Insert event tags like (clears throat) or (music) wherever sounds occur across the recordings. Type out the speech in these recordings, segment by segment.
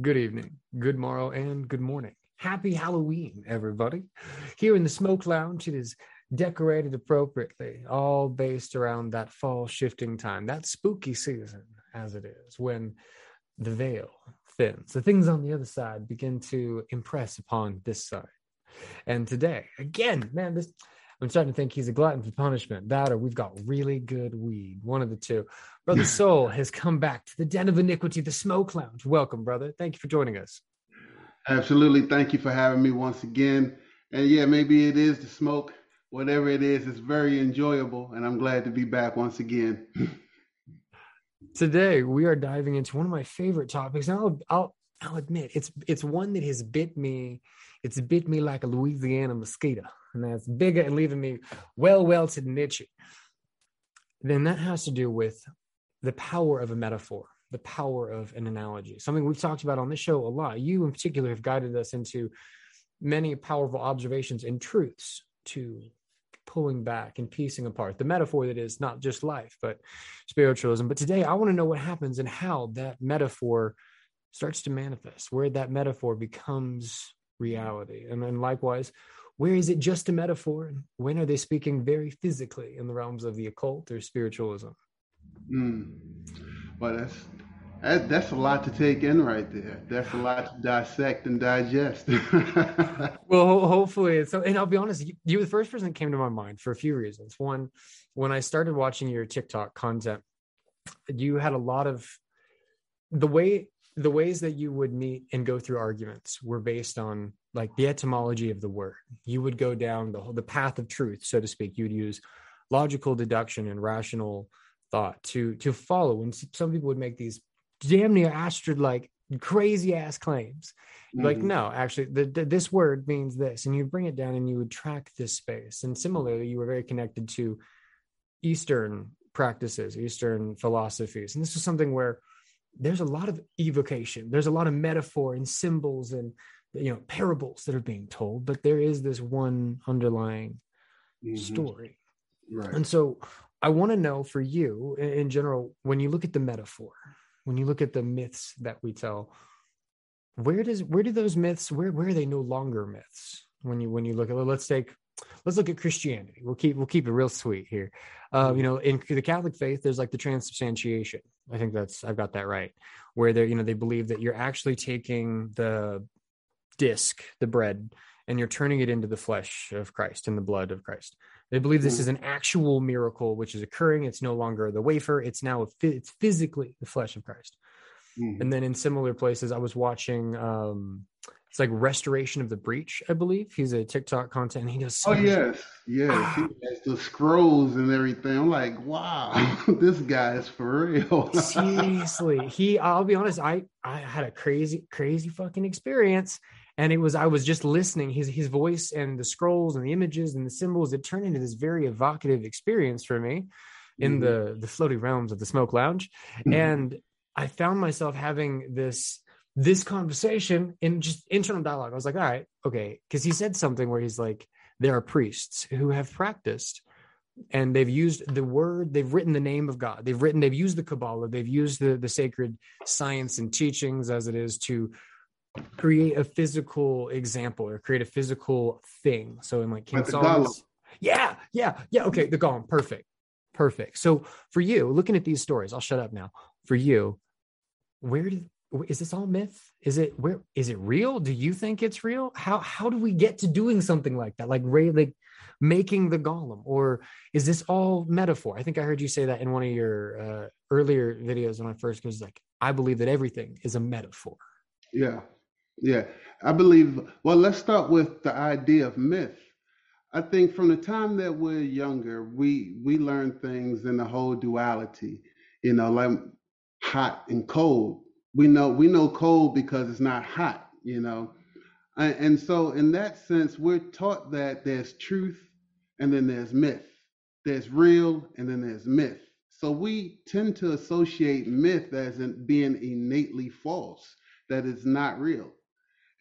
good evening, good morrow, and good morning. Happy Halloween, everybody. Here in the Smoke Lounge, it is decorated appropriately, all based around that fall shifting time, that spooky season, as it is, when the veil thins. The things on the other side begin to impress upon this side. And today, again, man, this I'm starting to think he's a glutton for punishment. That or we've got really good weed. One of the two. Brother (laughs) Soul has come back to the den of iniquity, the smoke lounge. Welcome, brother. Thank you for joining us. Absolutely. Thank you for having me once again. And yeah, maybe it is the smoke. Whatever it is, it's very enjoyable. And I'm glad to be back once again. (laughs) Today we are diving into one of my favorite topics. And I'll I'll I'll admit it's it's one that has bit me, it's bit me like a Louisiana mosquito and that's bigger and leaving me well welted and itchy, then that has to do with the power of a metaphor, the power of an analogy, something we've talked about on this show a lot. You, in particular, have guided us into many powerful observations and truths to pulling back and piecing apart the metaphor that is not just life, but spiritualism. But today, I want to know what happens and how that metaphor starts to manifest, where that metaphor becomes reality. And then, likewise, where is it just a metaphor? And When are they speaking very physically in the realms of the occult or spiritualism? Mm. Well, that's that, that's a lot to take in right there. That's a lot to dissect and digest. (laughs) well, hopefully so. And I'll be honest, you, you were the first person that came to my mind for a few reasons. One, when I started watching your TikTok content, you had a lot of the way the ways that you would meet and go through arguments were based on like the etymology of the word. You would go down the whole, the path of truth, so to speak. You would use logical deduction and rational thought to to follow. And some people would make these damn near astrid like crazy ass claims. Mm-hmm. Like, no, actually, the, the, this word means this, and you bring it down and you would track this space. And similarly, you were very connected to Eastern practices, Eastern philosophies, and this was something where there's a lot of evocation, there's a lot of metaphor and symbols and you know parables that are being told but there is this one underlying mm-hmm. story. Right. And so i want to know for you in general when you look at the metaphor when you look at the myths that we tell where does where do those myths where where are they no longer myths when you when you look at let's take let's look at christianity we'll keep we'll keep it real sweet here uh, you know in the catholic faith there's like the transubstantiation i think that's i've got that right where they you know they believe that you're actually taking the disc, the bread, and you're turning it into the flesh of Christ and the blood of Christ. They believe this is an actual miracle which is occurring. It's no longer the wafer; it's now a, it's physically the flesh of Christ. Mm-hmm. And then in similar places, I was watching. Um, it's like restoration of the breach, I believe. He's a TikTok content. And he does. So oh yes, yes. Ah. He has the scrolls and everything. I'm like, wow, (laughs) this guy is for real. Seriously, he. I'll be honest. I I had a crazy, crazy fucking experience and it was i was just listening his his voice and the scrolls and the images and the symbols it turned into this very evocative experience for me in mm-hmm. the the floaty realms of the smoke lounge mm-hmm. and i found myself having this this conversation in just internal dialogue i was like all right okay because he said something where he's like there are priests who have practiced and they've used the word they've written the name of god they've written they've used the kabbalah they've used the the sacred science and teachings as it is to create a physical example or create a physical thing. So in like King Solomon's, yeah, yeah, yeah. Okay, the golem, perfect, perfect. So for you, looking at these stories, I'll shut up now. For you, where did is this all myth? Is it where is it real? Do you think it's real? How how do we get to doing something like that? Like Ray, like making the golem, or is this all metaphor? I think I heard you say that in one of your uh, earlier videos when I first was like, I believe that everything is a metaphor. Yeah, yeah, I believe. Well, let's start with the idea of myth. I think from the time that we're younger, we we learn things in the whole duality. You know, like hot and cold. We know we know cold because it's not hot. You know, and, and so in that sense, we're taught that there's truth and then there's myth. There's real and then there's myth. So we tend to associate myth as in being innately false, that it's not real.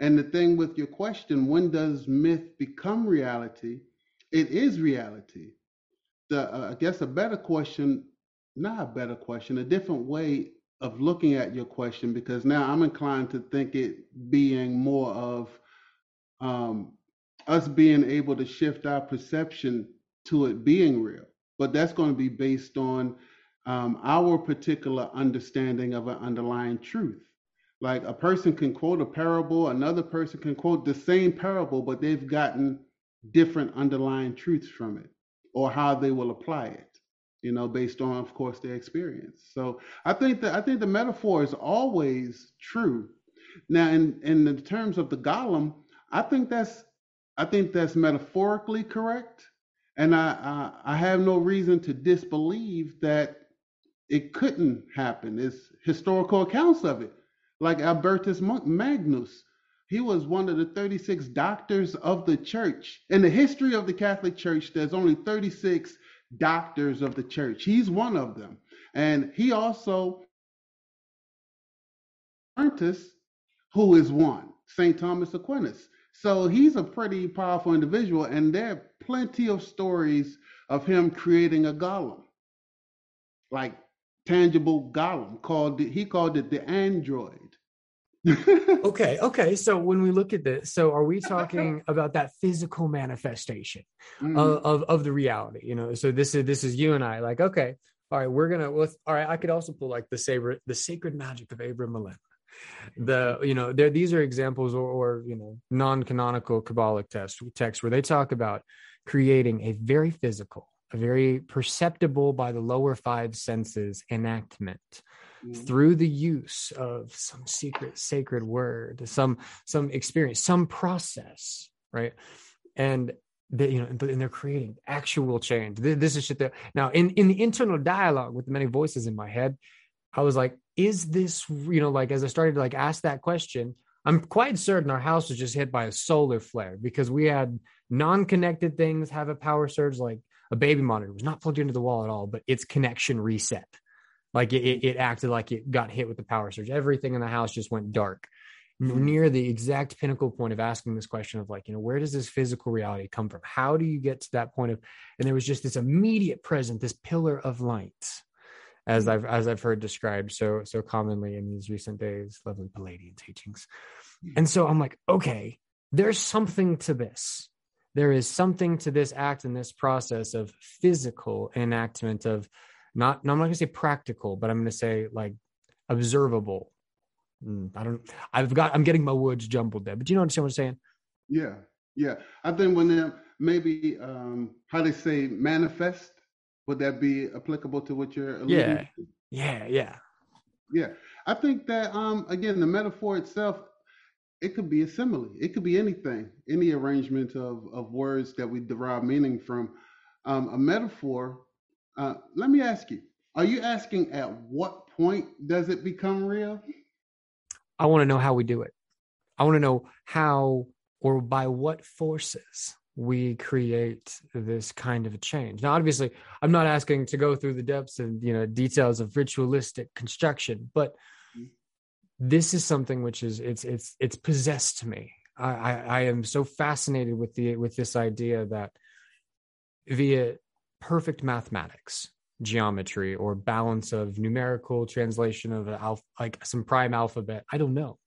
And the thing with your question, when does myth become reality? It is reality. The uh, I guess a better question, not a better question, a different way of looking at your question because now I'm inclined to think it being more of um, us being able to shift our perception to it being real. But that's going to be based on um, our particular understanding of an underlying truth. Like a person can quote a parable, another person can quote the same parable, but they've gotten different underlying truths from it or how they will apply it you know based on of course their experience. So i think that i think the metaphor is always true. Now in in the terms of the golem i think that's i think that's metaphorically correct. And i i, I have no reason to disbelieve that it couldn't happen. It's historical accounts of it. Like albertus magnus he was one of the 36 doctors of the church. In the history of the Catholic Church, there's only 36 doctors of the church. He's one of them. And he also, who is one, St. Thomas Aquinas. So he's a pretty powerful individual, and there are plenty of stories of him creating a golem, like tangible golem. Called he called it the android. Okay okay so when we look at this so are we talking (laughs) about that physical manifestation mm-hmm. of, of, of the reality you know so this is this is you and i like okay all right we're gonna let's all right i could also pull like the saber the sacred magic of Abramelin the you know there these are examples or, or you know non-canonical kabbalic text text where they talk about creating a very physical a very perceptible by the lower five senses enactment. Mm-hmm. through the use of some secret sacred word some some experience some process right? And they, you know and they're creating actual change. This is shit that now in in the internal dialogue with the many voices in my head i was like is this you know like as i started to like ask that question i'm quite certain our house was just hit by a solar flare because we had non-connected things have a power surge like a baby monitor was not plugged into the wall at all but its connection reset like it, it acted like it got hit with the power surge. Everything in the house just went dark. Mm-hmm. Near the exact pinnacle point of asking this question of like, you know, where does this physical reality come from? How do you get to that point of? And there was just this immediate present, this pillar of light, as mm-hmm. I've as I've heard described so so commonly in these recent days, lovely Palladian teachings. Mm-hmm. And so I'm like, okay, there's something to this. There is something to this act and this process of physical enactment of not no, I'm not gonna say practical, but I'm gonna say like observable. Mm, I don't. I've got. I'm getting my words jumbled there, but do you know what I'm saying? Yeah, yeah. I think when they maybe um how they say manifest, would that be applicable to what you're alluding yeah. to? Yeah, yeah, yeah. I think that um again the metaphor itself it could be a simile. It could be anything, any arrangement of, of words that we derive meaning from. Um, a metaphor uh, let me ask you: Are you asking at what point does it become real? I want to know how we do it. I want to know how or by what forces we create this kind of a change. Now, obviously, I'm not asking to go through the depths and you know details of ritualistic construction, but this is something which is it's it's it's possessed me. I, I, I am so fascinated with the with this idea that via perfect mathematics geometry or balance of numerical translation of alpha, like some prime alphabet. I don't know.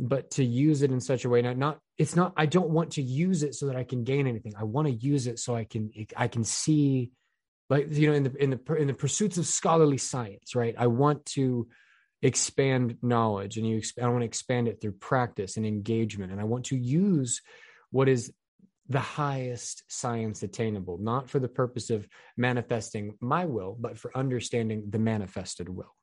But to use it in such a way not, not it's not i don't want to use it so that i can gain anything. I want to use it so i can i can see like you know in the in the in the pursuits of scholarly science right? I want to expand knowledge and you i want to expand it through practice and engagement and i want to use what is the highest science attainable, not for the purpose of manifesting my will, but for understanding the manifested will.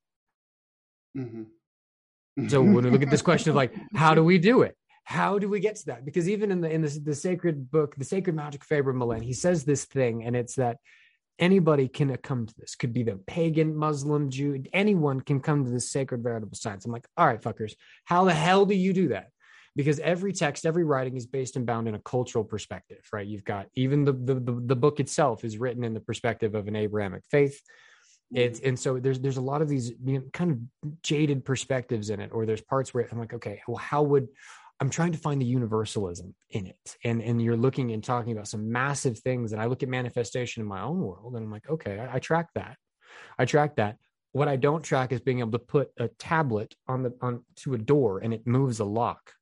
Mm-hmm. so when we look at this (laughs) question of like, how do we do it? How do we get to that? Because even in the in the, the sacred book, the sacred magic of Abramelin, he says this thing, and it's that anybody can come to this. Could be the pagan, Muslim, Jew, anyone can come to this sacred veritable science. I'm like, all right, fuckers, how the hell do you do that? Because every text every writing is based and bound in a cultural perspective right? You've got even the the, the, the book itself is written in the perspective of an abrahamic faith. It's mm-hmm. and so there's there's a lot of these you know, kind of jaded perspectives in it or there's parts where i'm like okay well how would i'm trying to find the universalism in it. And and you're looking and talking about some massive things and i look at manifestation in my own world and i'm like okay i, I track that. I track that. What I don't track is being able to put a tablet on the on to a door and it moves a lock.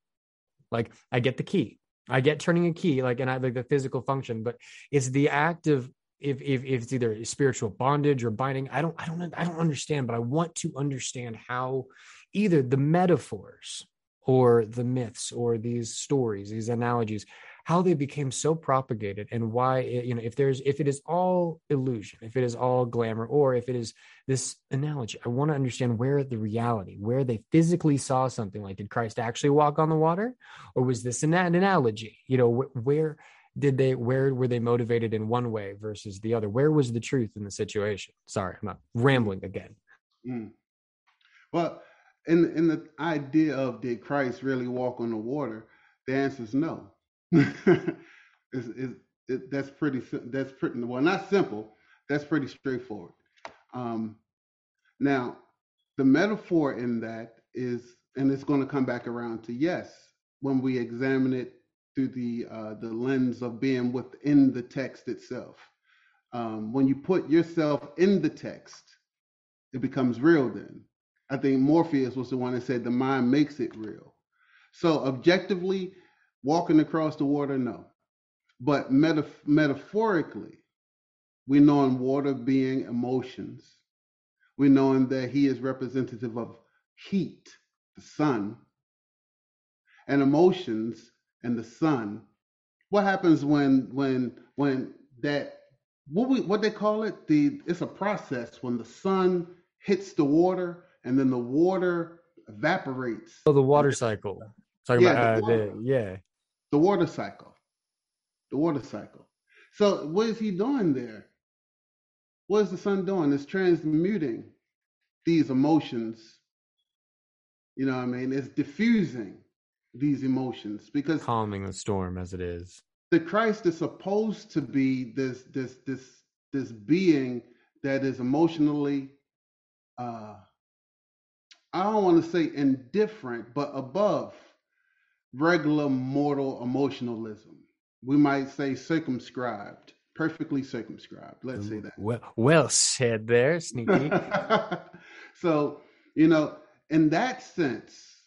Like I get the key, I get turning a key, like and I like the physical function, but it's the act of if if if it's either spiritual bondage or binding. I don't I don't I don't understand, but I want to understand how either the metaphors or the myths or these stories, these analogies, how they became so propagated and why it, you know if there's if it is all illusion if it is all glamour or if it is this analogy i want to understand where the reality where they physically saw something like did christ actually walk on the water? Or was this an, an analogy? You know wh- where did they where were they motivated in one way versus the other? Where was the truth in the situation? Sorry i'm not rambling again. Mm. well in in the idea of did christ really walk on the water the answer is no (laughs) it's, it's, it, that's pretty that's pretty well not simple that's pretty straightforward. Um, now the metaphor in that is and it's going to come back around to yes when we examine it through the uh, the lens of being within the text itself. Um, when you put yourself in the text it becomes real then. I think morpheus was the one that said the mind makes it real. So objectively Walking across the water, no. But metaf- metaphorically, we know in water being emotions. We know in that he is representative of heat, the sun, and emotions and the sun. What happens when when when that what we what they call it? The it's a process when the sun hits the water and then the water evaporates. Oh, the water cycle. Talking yeah, about uh, the, yeah the water cycle. The water cycle. So what is he doing there? What is the sun doing? It's transmuting these emotions. You know what I mean? It's diffusing these emotions because calming the storm as it is. The Christ is supposed to be this this this this being that is emotionally uh I don't want to say indifferent, but above regular mortal emotionalism. We might say circumscribed, perfectly circumscribed. Let's say that. Well, well said there, Sneaky. (laughs) so, you know, in that sense,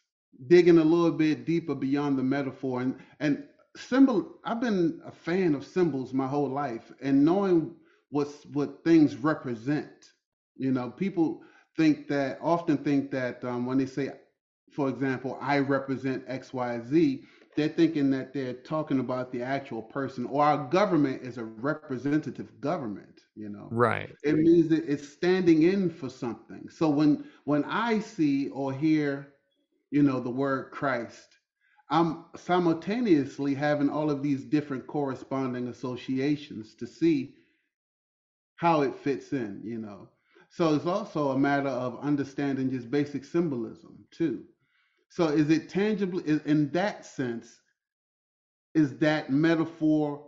digging a little bit deeper beyond the metaphor and and symbol I've been a fan of symbols my whole life and knowing what's what things represent. You know, people think that often think that um, when they say for example, I represent XYZ, they're thinking that they're talking about the actual person or our government is a representative government, you know. Right. It means that it's standing in for something. So when when I see or hear, you know, the word Christ, I'm simultaneously having all of these different corresponding associations to see how it fits in, you know. So it's also a matter of understanding just basic symbolism too. So is it tangible in that sense? Is that metaphor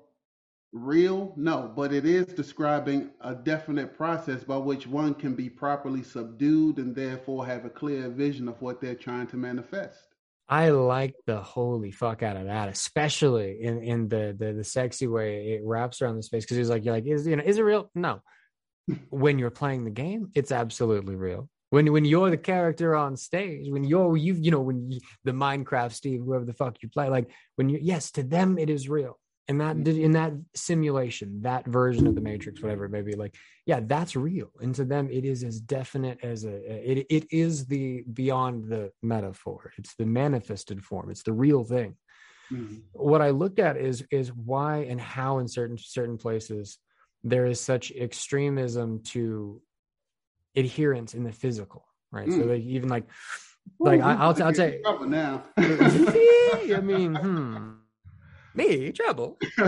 real? No, but it is describing a definite process by which one can be properly subdued and therefore have a clear vision of what they're trying to manifest. I like the holy fuck out of that, especially in in the the, the sexy way it wraps around the space because he's like, you're like, is you know, is it real? No. (laughs) when you're playing the game, it's absolutely real when when you're the character on stage when you're you you know when you, the minecraft steve whoever the fuck you play like when you yes to them it is real. And that mm-hmm. in that simulation that version of the matrix whatever it may be like yeah that's real. And to them it is as definite as a it, it is the beyond the metaphor. It's the manifested form. It's the real thing. Mm-hmm. what i looked at is is why and how in certain certain places there is such extremism to adherence in the physical, right? Mm. So like even like like Ooh, I, will I'll tell you (laughs) now. (laughs) I mean, hmm, me trouble. (laughs)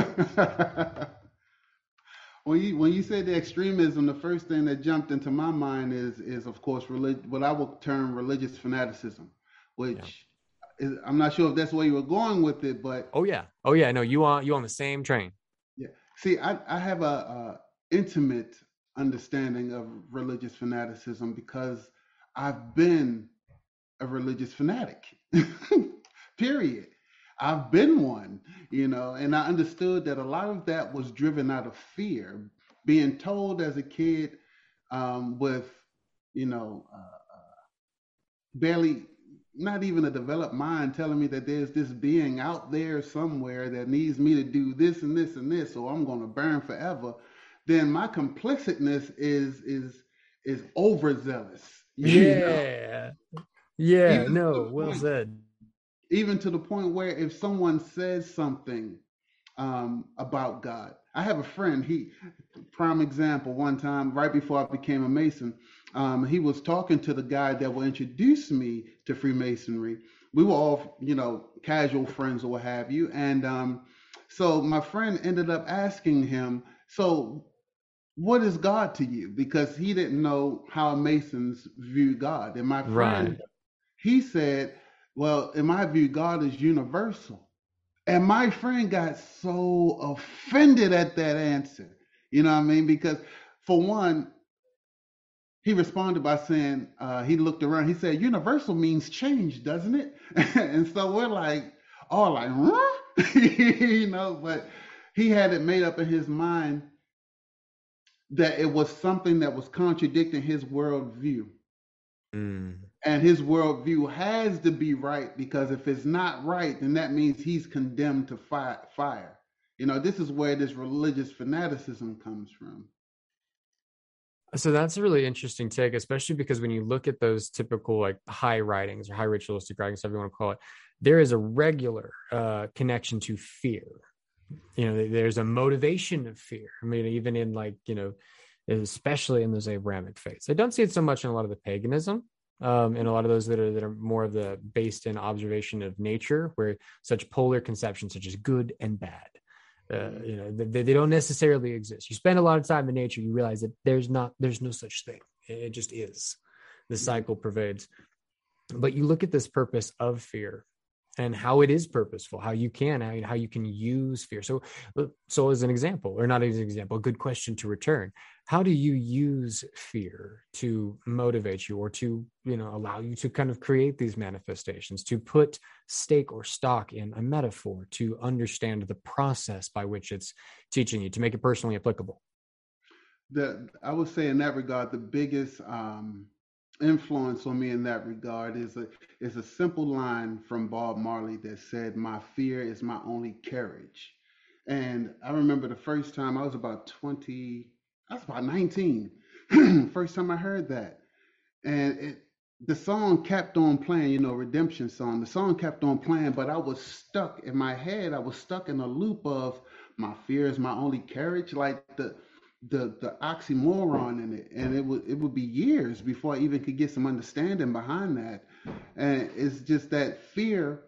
when you when you say the extremism, the first thing that jumped into my mind is is of course relig- what I would term religious fanaticism, which yeah. is I'm not sure if that's where you were going with it, but oh yeah, oh yeah, no, you on you on the same train. Yeah, see, I I have a, a intimate understanding of religious fanaticism because I've been a religious fanatic. (laughs) Period. I've been one, you know, and I understood that a lot of that was driven out of fear. Being told as a kid um, with you know, uh, uh, barely, not even a developed mind telling me that there's this being out there somewhere that needs me to do this and this and this, or I'm going to burn forever, then my complicitness is is is overzealous. Yeah. Know? Yeah. Even no. Well point, said. Even to the point where if someone says something um, about God, I have a friend. He, prime example. One time, right before I became a Mason, um, he was talking to the guy that will introduce me to Freemasonry. We were all, you know, casual friends or what have you. And um, so my friend ended up asking him, "So, what is God to you?" Because he didn't know how Masons view God. And my friend, right. he said, "Well, in my view, God is universal." And my friend got so offended at that answer. You know what I mean? Because for one, he responded by saying, uh, he looked around, he said, universal means change, doesn't it? (laughs) and so we're like, all like, huh? (laughs) you know, but he had it made up in his mind that it was something that was contradicting his worldview. Mm and his worldview has to be right because if it's not right, then that means he's condemned to fire. You know, this is where this religious fanaticism comes from. So that's a really interesting take, especially because when you look at those typical like high writings or high ritualistic writings, whatever you want to call it, there is a regular uh, connection to fear. You know, there's a motivation of fear. I mean, even in like you know, especially in those Abrahamic faiths, I don't see it so much in a lot of the paganism, um, and a lot of those that are that are more of the based in observation of nature, where such polar conceptions such as good and bad, uh, mm-hmm. you know, they, they don't necessarily exist. You spend a lot of time in nature, you realize that there's not there's no such thing. It just is. The mm-hmm. cycle pervades. But you look at this purpose of fear and how it is purposeful, how you can, how you can use fear. So, so as an example, or not as an example, a good question to return how do you use fear to motivate you or to you know allow you to kind of create these manifestations to put stake or stock in a metaphor to understand the process by which it's teaching you to make it personally applicable the i would say in that regard the biggest um, influence on me in that regard is a is a simple line from bob marley that said my fear is my only carriage." and i remember the first time i was about 20 I was about 19. (clears throat) First time I heard that. And it, the song kept on playing, you know, redemption song. The song kept on playing, but I was stuck in my head. I was stuck in a loop of my fear is my only carriage. like the the the oxymoron in it. And it would it would be years before I even could get some understanding behind that. And it's just that fear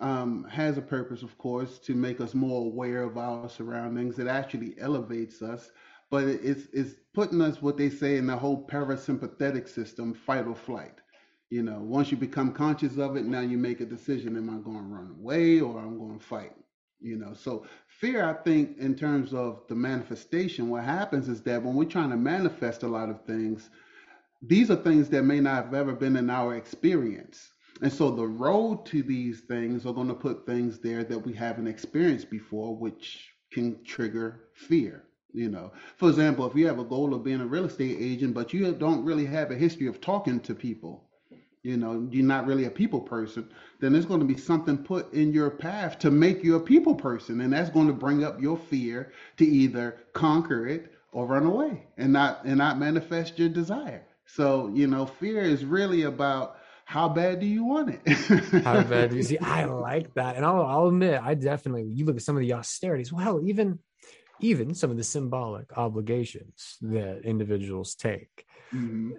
um, has a purpose, of course, to make us more aware of our surroundings. It actually elevates us but it's it's putting us what they say in the whole parasympathetic system, fight or flight. You know, once you become conscious of it, now you make a decision: Am I going to run away or I'm going to fight? You know, so fear. I think in terms of the manifestation, what happens is that when we're trying to manifest a lot of things, these are things that may not have ever been in our experience. And so the road to these things are going to put things there that we haven't experienced before, which can trigger fear. You know, for example, if you have a goal of being a real estate agent, but you don't really have a history of talking to people, you know, you're not really a people person, then there's going to be something put in your path to make you a people person. And that's going to bring up your fear to either conquer it or run away and not and not manifest your desire. So, you know, fear is really about how bad do you want it? (laughs) how bad do you see? I like that. And I'll, I'll admit, I definitely, you look at some of the austerities. Well, even even some of the symbolic obligations that individuals take. Mm-hmm.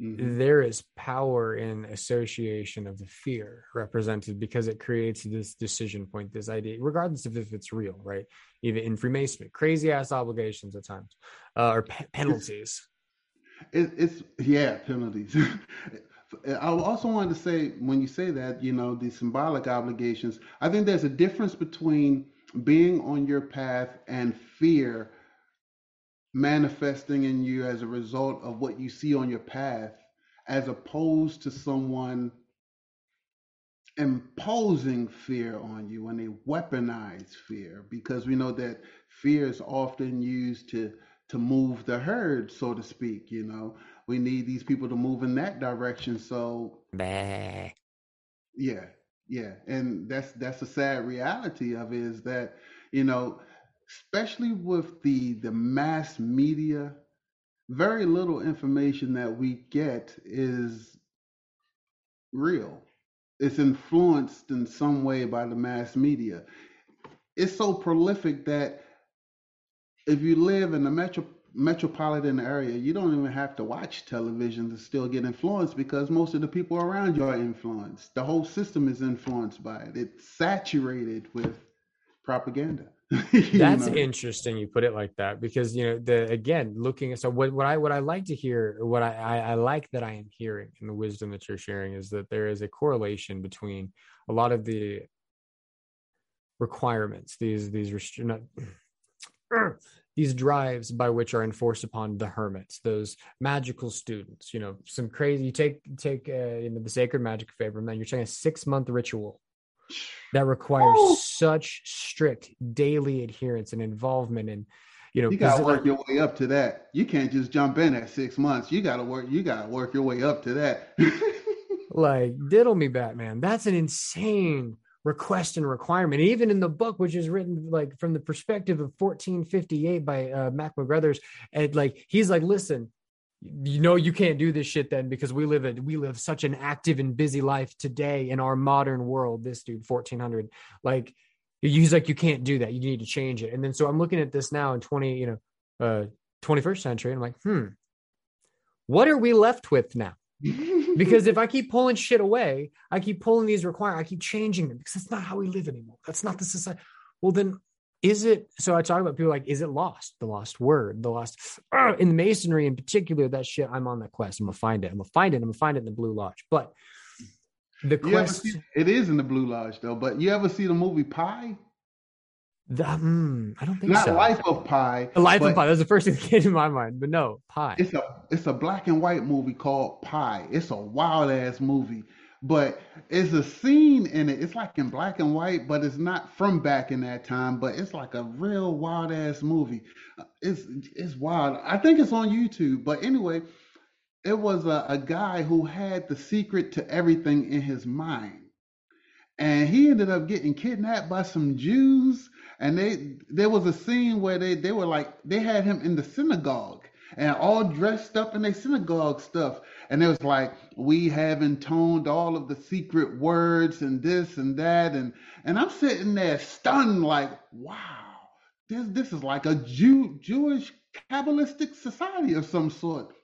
Mm-hmm. There is power in association of the fear represented because it creates this decision point, this idea, regardless of if it's real, right? Even in Freemasonry, crazy ass obligations at times, uh, or pe- penalties. It's, it's yeah, penalties. (laughs) I also wanted to say when you say that, you know, the symbolic obligations, I think there's a difference between being on your path and fear manifesting in you as a result of what you see on your path, as opposed to someone imposing fear on you when they weaponize fear, because we know that fear is often used to to move the herd, so to speak. You know, we need these people to move in that direction. So, Bah. yeah, yeah, and that's that's a sad reality of it is that you know, especially with the the mass media, very little information that we get is real. It's influenced in some way by the mass media. It's so prolific that if you live in the metro metropolitan area, you don't even have to watch television to still get influenced because most of the people around you are influenced. The whole system is influenced by it. It's saturated with propaganda. (laughs) That's know? interesting. You put it like that because you know the again looking at so what what I what I like to hear what I, I I like that I am hearing and the wisdom that you're sharing is that there is a correlation between a lot of the requirements these these restri- not, (clears throat) these drives by which are enforced upon the hermits those magical students you know some crazy you take take uh, you know the sacred magic favor and then you're taking a six month ritual that requires such strict daily adherence and involvement and you know You gotta work your way up to that. You can't just jump in at six months. You gotta work. You gotta work your way up to that. (laughs) like diddle me batman that's an insane request and requirement even in the book which is written like from the perspective of 1458 by uh, MacGregor Mathers and like he's like listen you know you can't do this shit then because we live it we live such an active and busy life today in our modern world this dude 1400 like he's like you can't do that you need to change it and then so i'm looking at this now in 20 you know uh 21st century and i'm like hmm what are we left with now (laughs) because if I keep pulling shit away, I keep pulling these require, I keep changing them because that's not how we live anymore. That's not the society. Well, then is it? So I talk about people like, is it lost? The lost word, the lost uh, in masonry in particular. That shit. I'm on that quest. I'm gonna find it. I'm gonna find it. I'm gonna find it in the Blue Lodge. But the quest, see, it is in the Blue Lodge though. But you ever see the movie pie the, mm, I don't think Not so. Life of Pi. the life of pi. That's the first thing that came to my mind. But no, pie. It's a it's a black and white movie called Pi. It's a wild ass movie, but it's a scene in it. It's like in black and white, but it's not from back in that time. But it's like a real wild ass movie. Uh, It's it's wild. I think it's on YouTube. But anyway, it was a, a guy who had the secret to everything in his mind, and he ended up getting kidnapped by some Jews. And they there was a scene where they they were like they had him in the synagogue and all dressed up in their synagogue stuff. And it was like, we have intoned all of the secret words and this and that. And and I'm sitting there stunned, like, wow, this this is like a Jew Jewish Kabbalistic society of some sort,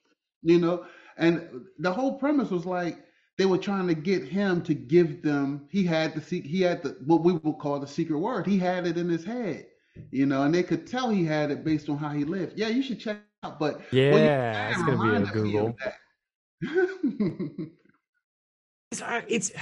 you know? And the whole premise was like they were trying to get him to give them, he had the he had the what we would call the secret word. He had it in his head. You know, and they could tell he had it based on how he lived. Yeah, you should check out. But yeah, it's gonna be a reminded me of Google. it's it's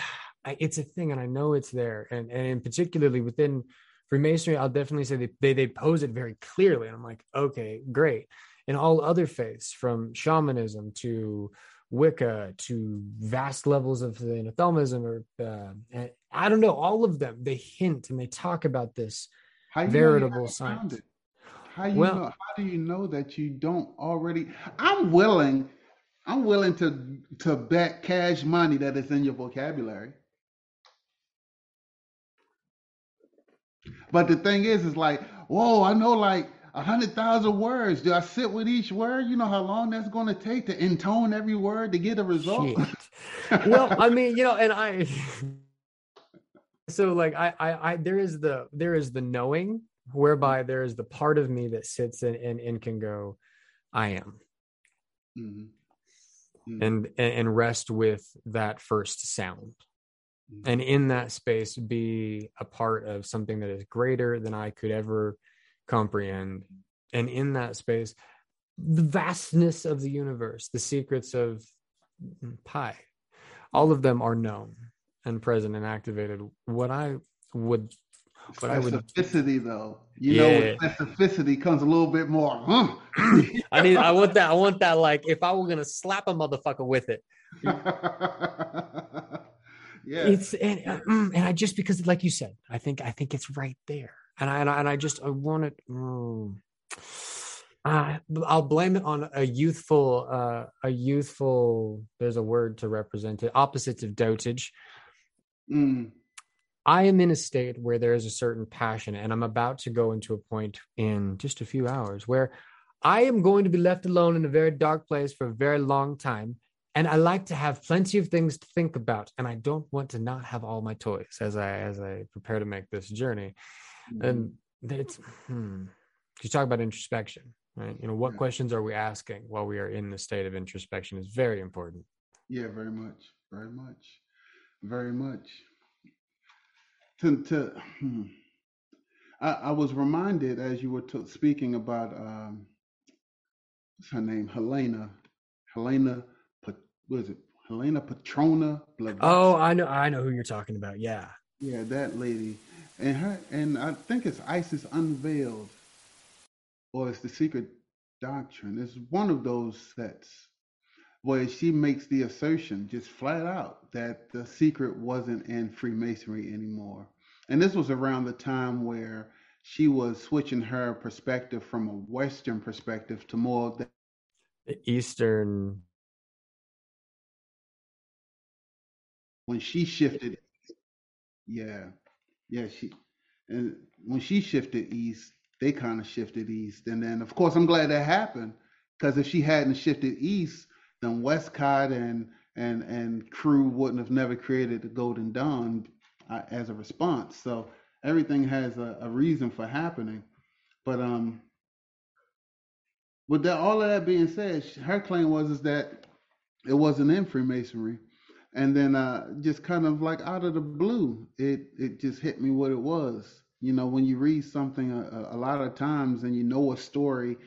it's a thing and i know it's there and and particularly within freemasonry i'll definitely say they, they they pose it very clearly and i'm like okay great in all other faiths from shamanism to wicca to vast levels of know, or uh, i don't know all of them they hint and they talk about this How you know you veritable science it? How you Well- know? How do you know that you don't already? I'm willing. I'm willing to to bet cash money that it's in your vocabulary. But the thing is, is like, whoa, I know like a hundred thousand words. Do I sit with each word? You know how long that's going to take to intone every word to get a result. (laughs) Well i mean you know and i (laughs) so like I, I i there is the there is the knowing whereby there is the part of me that sits in and, and can go i am. Mhm. Mhm. and and and rest with that first sound. And in that space be a part of something that is greater than i could ever comprehend. And in that space the vastness of the universe the secrets of pi all of them are known and present and activated. What i would what I would specificity, though. You know, with specificity comes a little bit more. Huh? I need I want that I want that like if I were gonna slap a motherfucker with it. (laughs) yeah. It's and, uh, mm, and I just because like you said, I think I think it's right there. And I and I, and I just I want it mm. Uh, I'll blame it on a youthful, uh, a youthful. There's a word to represent it. Opposites of dotage. Mm. I am in a state where there is a certain passion, and I'm about to go into a point in just a few hours where I am going to be left alone in a very dark place for a very long time. And I like to have plenty of things to think about, and I don't want to not have all my toys as I as I prepare to make this journey. And it's hmm, you talk about introspection, right? You know, what Yeah. questions are we asking while we are in the state of introspection is very important. Yeah, very much, very much, very much. To to, hmm. I, I was reminded as you were t- speaking about um, what's her name, Helena, Helena, Pat- what is it, Helena Patrona Blavatsky. Oh, I know, I know who you're talking about. Yeah, Yeah, that lady, and her, and I think it's Isis Unveiled, or it's the Secret Doctrine. It's one of those sets where she makes the assertion, just flat out, that the secret wasn't in Freemasonry anymore. And this was around the time where she was switching her perspective from a Western perspective to more of the the Eastern. when she shifted yeah yeah she and when she shifted east they kind of shifted east and then of course i'm glad that happened because if she hadn't shifted east then westcott and and and crew wouldn't have never created the golden dawn uh, as a response. So everything has a, a reason for happening. But um with that all of that being said her claim was is that it wasn't in freemasonry. And then uh just kind of like out of the blue it it just hit me what it was. You know when you read something a a lot of times and you know a story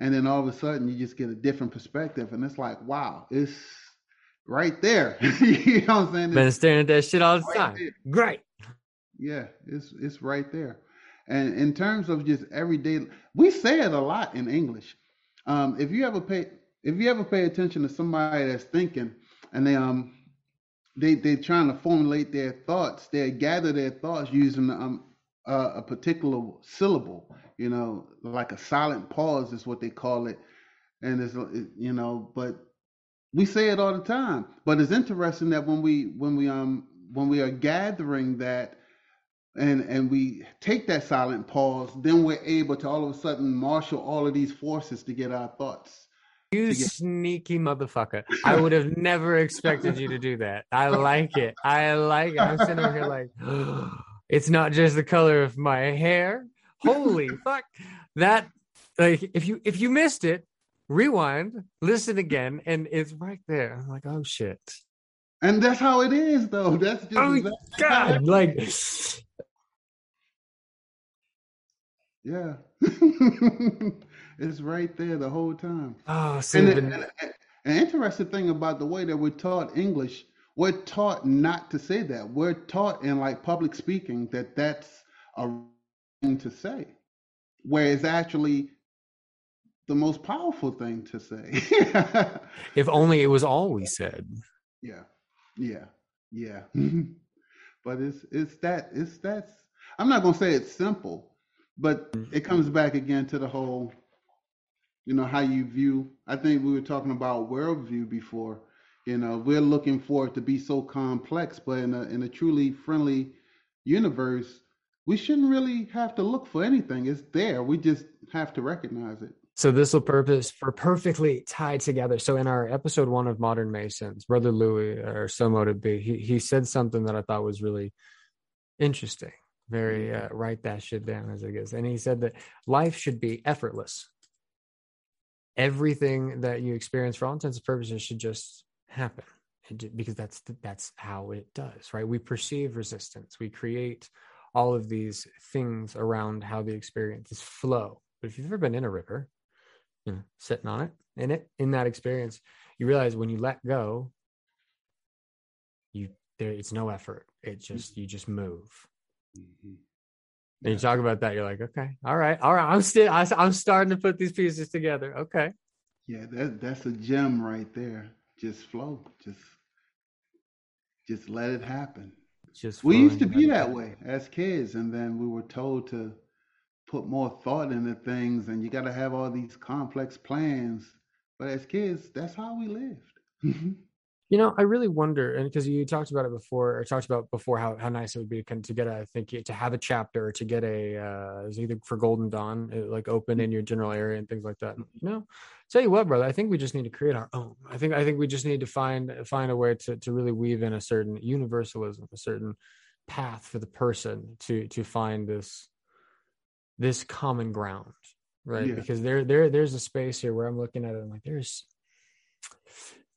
and then all of a sudden you just get a different perspective and it's like wow it's right there (laughs) you know what i'm saying Been It's staring at that shit all the right time. there. Great. yeah it's it's right there and in terms of just everyday we say it a lot in english um if you ever pay if you ever pay attention to somebody that's thinking and they um they they're trying to formulate their thoughts. They gather their thoughts using um uh, a particular syllable. You know, like a silent pause is what they call it. And it's you know, but we say it all the time. But it's interesting that when we when we um when we are gathering that and and we take that silent pause, then we're able to all of a sudden marshal all of these forces to get our thoughts. You get- sneaky motherfucker. I would have never expected you to do that. I like it. I like it. I'm sitting over here like, (gasps) it's not just the color of my hair. Holy (laughs) fuck. That like if you if you missed it, rewind, listen again, and it's right there. I'm like, oh shit. And that's how it is, though. That's just Oh exactly God. Like Yeah. (laughs) it's right there the whole time. oh And, the- and, and an interesting thing about the way that we're taught English, we're taught not to say that. We're taught in like public speaking that that's a thing to say, where it's actually the most powerful thing to say. (laughs) if only it was all we said. Yeah, yeah, yeah. (laughs) but it's it's that it's that's. I'm not gonna say it's simple, but it mm-hmm. comes back again to the whole, you know, how you view. I think we were talking about worldview before. You know, we're looking for it to be so complex, but in a in a truly friendly universe, we shouldn't really have to look for anything. It's there. We just have to recognize it. So this will purpose for perfectly tied together. So in our episode one of Modern Masons, Brother Louis or so mote it be, he he said something that I thought was really interesting. Very uh, write that shit down as it. And he said that life should be effortless. Everything that you experience, for all intents and purposes, should just happen because that's that's how it does, right? We perceive resistance. We create all of these things around how the experiences flow. But if you've ever been in a river, you know, sitting on it, in it, in that experience, you realize when you let go, you there it's no effort. It just you just move. Mhm. And you talk about that, you're like, okay, all right, all right. I'm still I, I'm starting to put these pieces together. Okay. Yeah, that that's a gem right there. Just flow. Just just let it happen. Just We used to be that way as kids, and then we were told to put more thought into things and you got to have all these complex plans. But as kids, that's how we lived. (laughs) You know, I really wonder, and because you talked about it before, or talked about before how, how nice it would be to, to get a, I think to have a chapter, to get a, uh, either for Golden Dawn, like open in your general area and things like that. You know, tell you what, brother, I think we just need to create our own. I think, I think we just need to find find a way to to really weave in a certain universalism, a certain path for the person to to find this this common ground, right? Yeah. Because there there there's a space here where I'm looking at it, I'm like, there's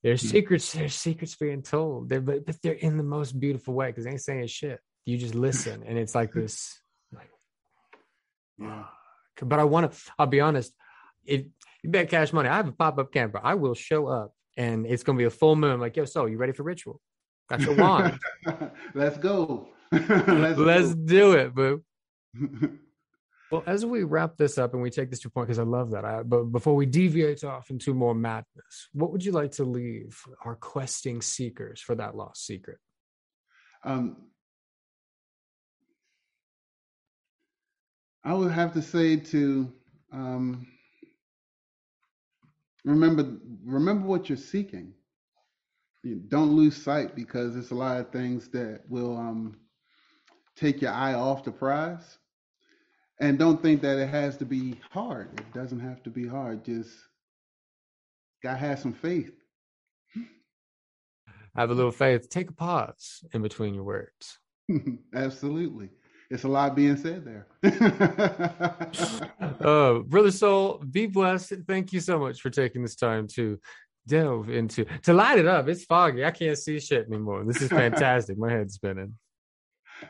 there's mm-hmm. secrets. (laughs) There's secrets being told. They're, but, but they're in the most beautiful way because they ain't saying shit. You just listen, and it's like this. Like, yeah. But I want to. I'll be honest. If you bet cash money, I have a pop up camper. I will show up, and it's gonna be a full moon. I'm like, yo, so you ready for ritual? Got your (laughs) wand. Let's go. (laughs) Let's, Let's go. do it, boo. Well, as we wrap this up and we take this to a point, because I love that, I, but before we deviate off into more madness, what would you like to leave our questing seekers for that lost secret? Um, I would have to say to um, remember remember what you're seeking. You don't lose sight because there's a lot of things that will um, take your eye off the prize and don't think that it has to be hard. It doesn't have to be hard. Just gotta have some faith. (laughs) Have a little faith. Take a pause in between your words. (laughs) Absolutely. It's a lot being said there. (laughs) uh, Brother Soul, be blessed. Thank you so much for taking this time to delve into to light it up. It's foggy. I can't see shit anymore. This is fantastic. My head's spinning.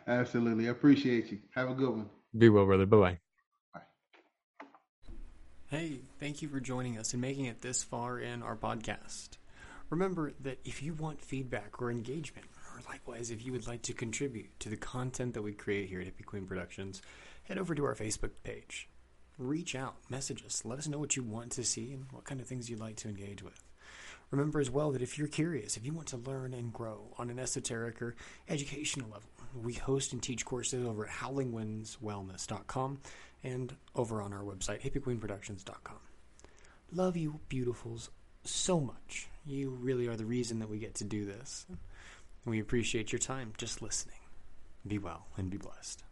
Absolutely. I appreciate you. Have a good one. Be well, brother. Bye bye. Hey, thank you for joining us and making it this far in our podcast. Remember that if you want feedback or engagement, or likewise if you would like to contribute to the content that we create here at Hippie Queen Productions, head over to our Facebook page. Reach out, message us, let us know what you want to see and what kind of things you'd like to engage with. Remember as well that if you're curious, if you want to learn and grow on an esoteric or educational level, we host and teach courses over at howlingwindswellness.com and over on our website, hippiequeenproductions.com. Love you, beautifuls, so much. You really are the reason that we get to do this. We appreciate your time just listening. Be well and be blessed.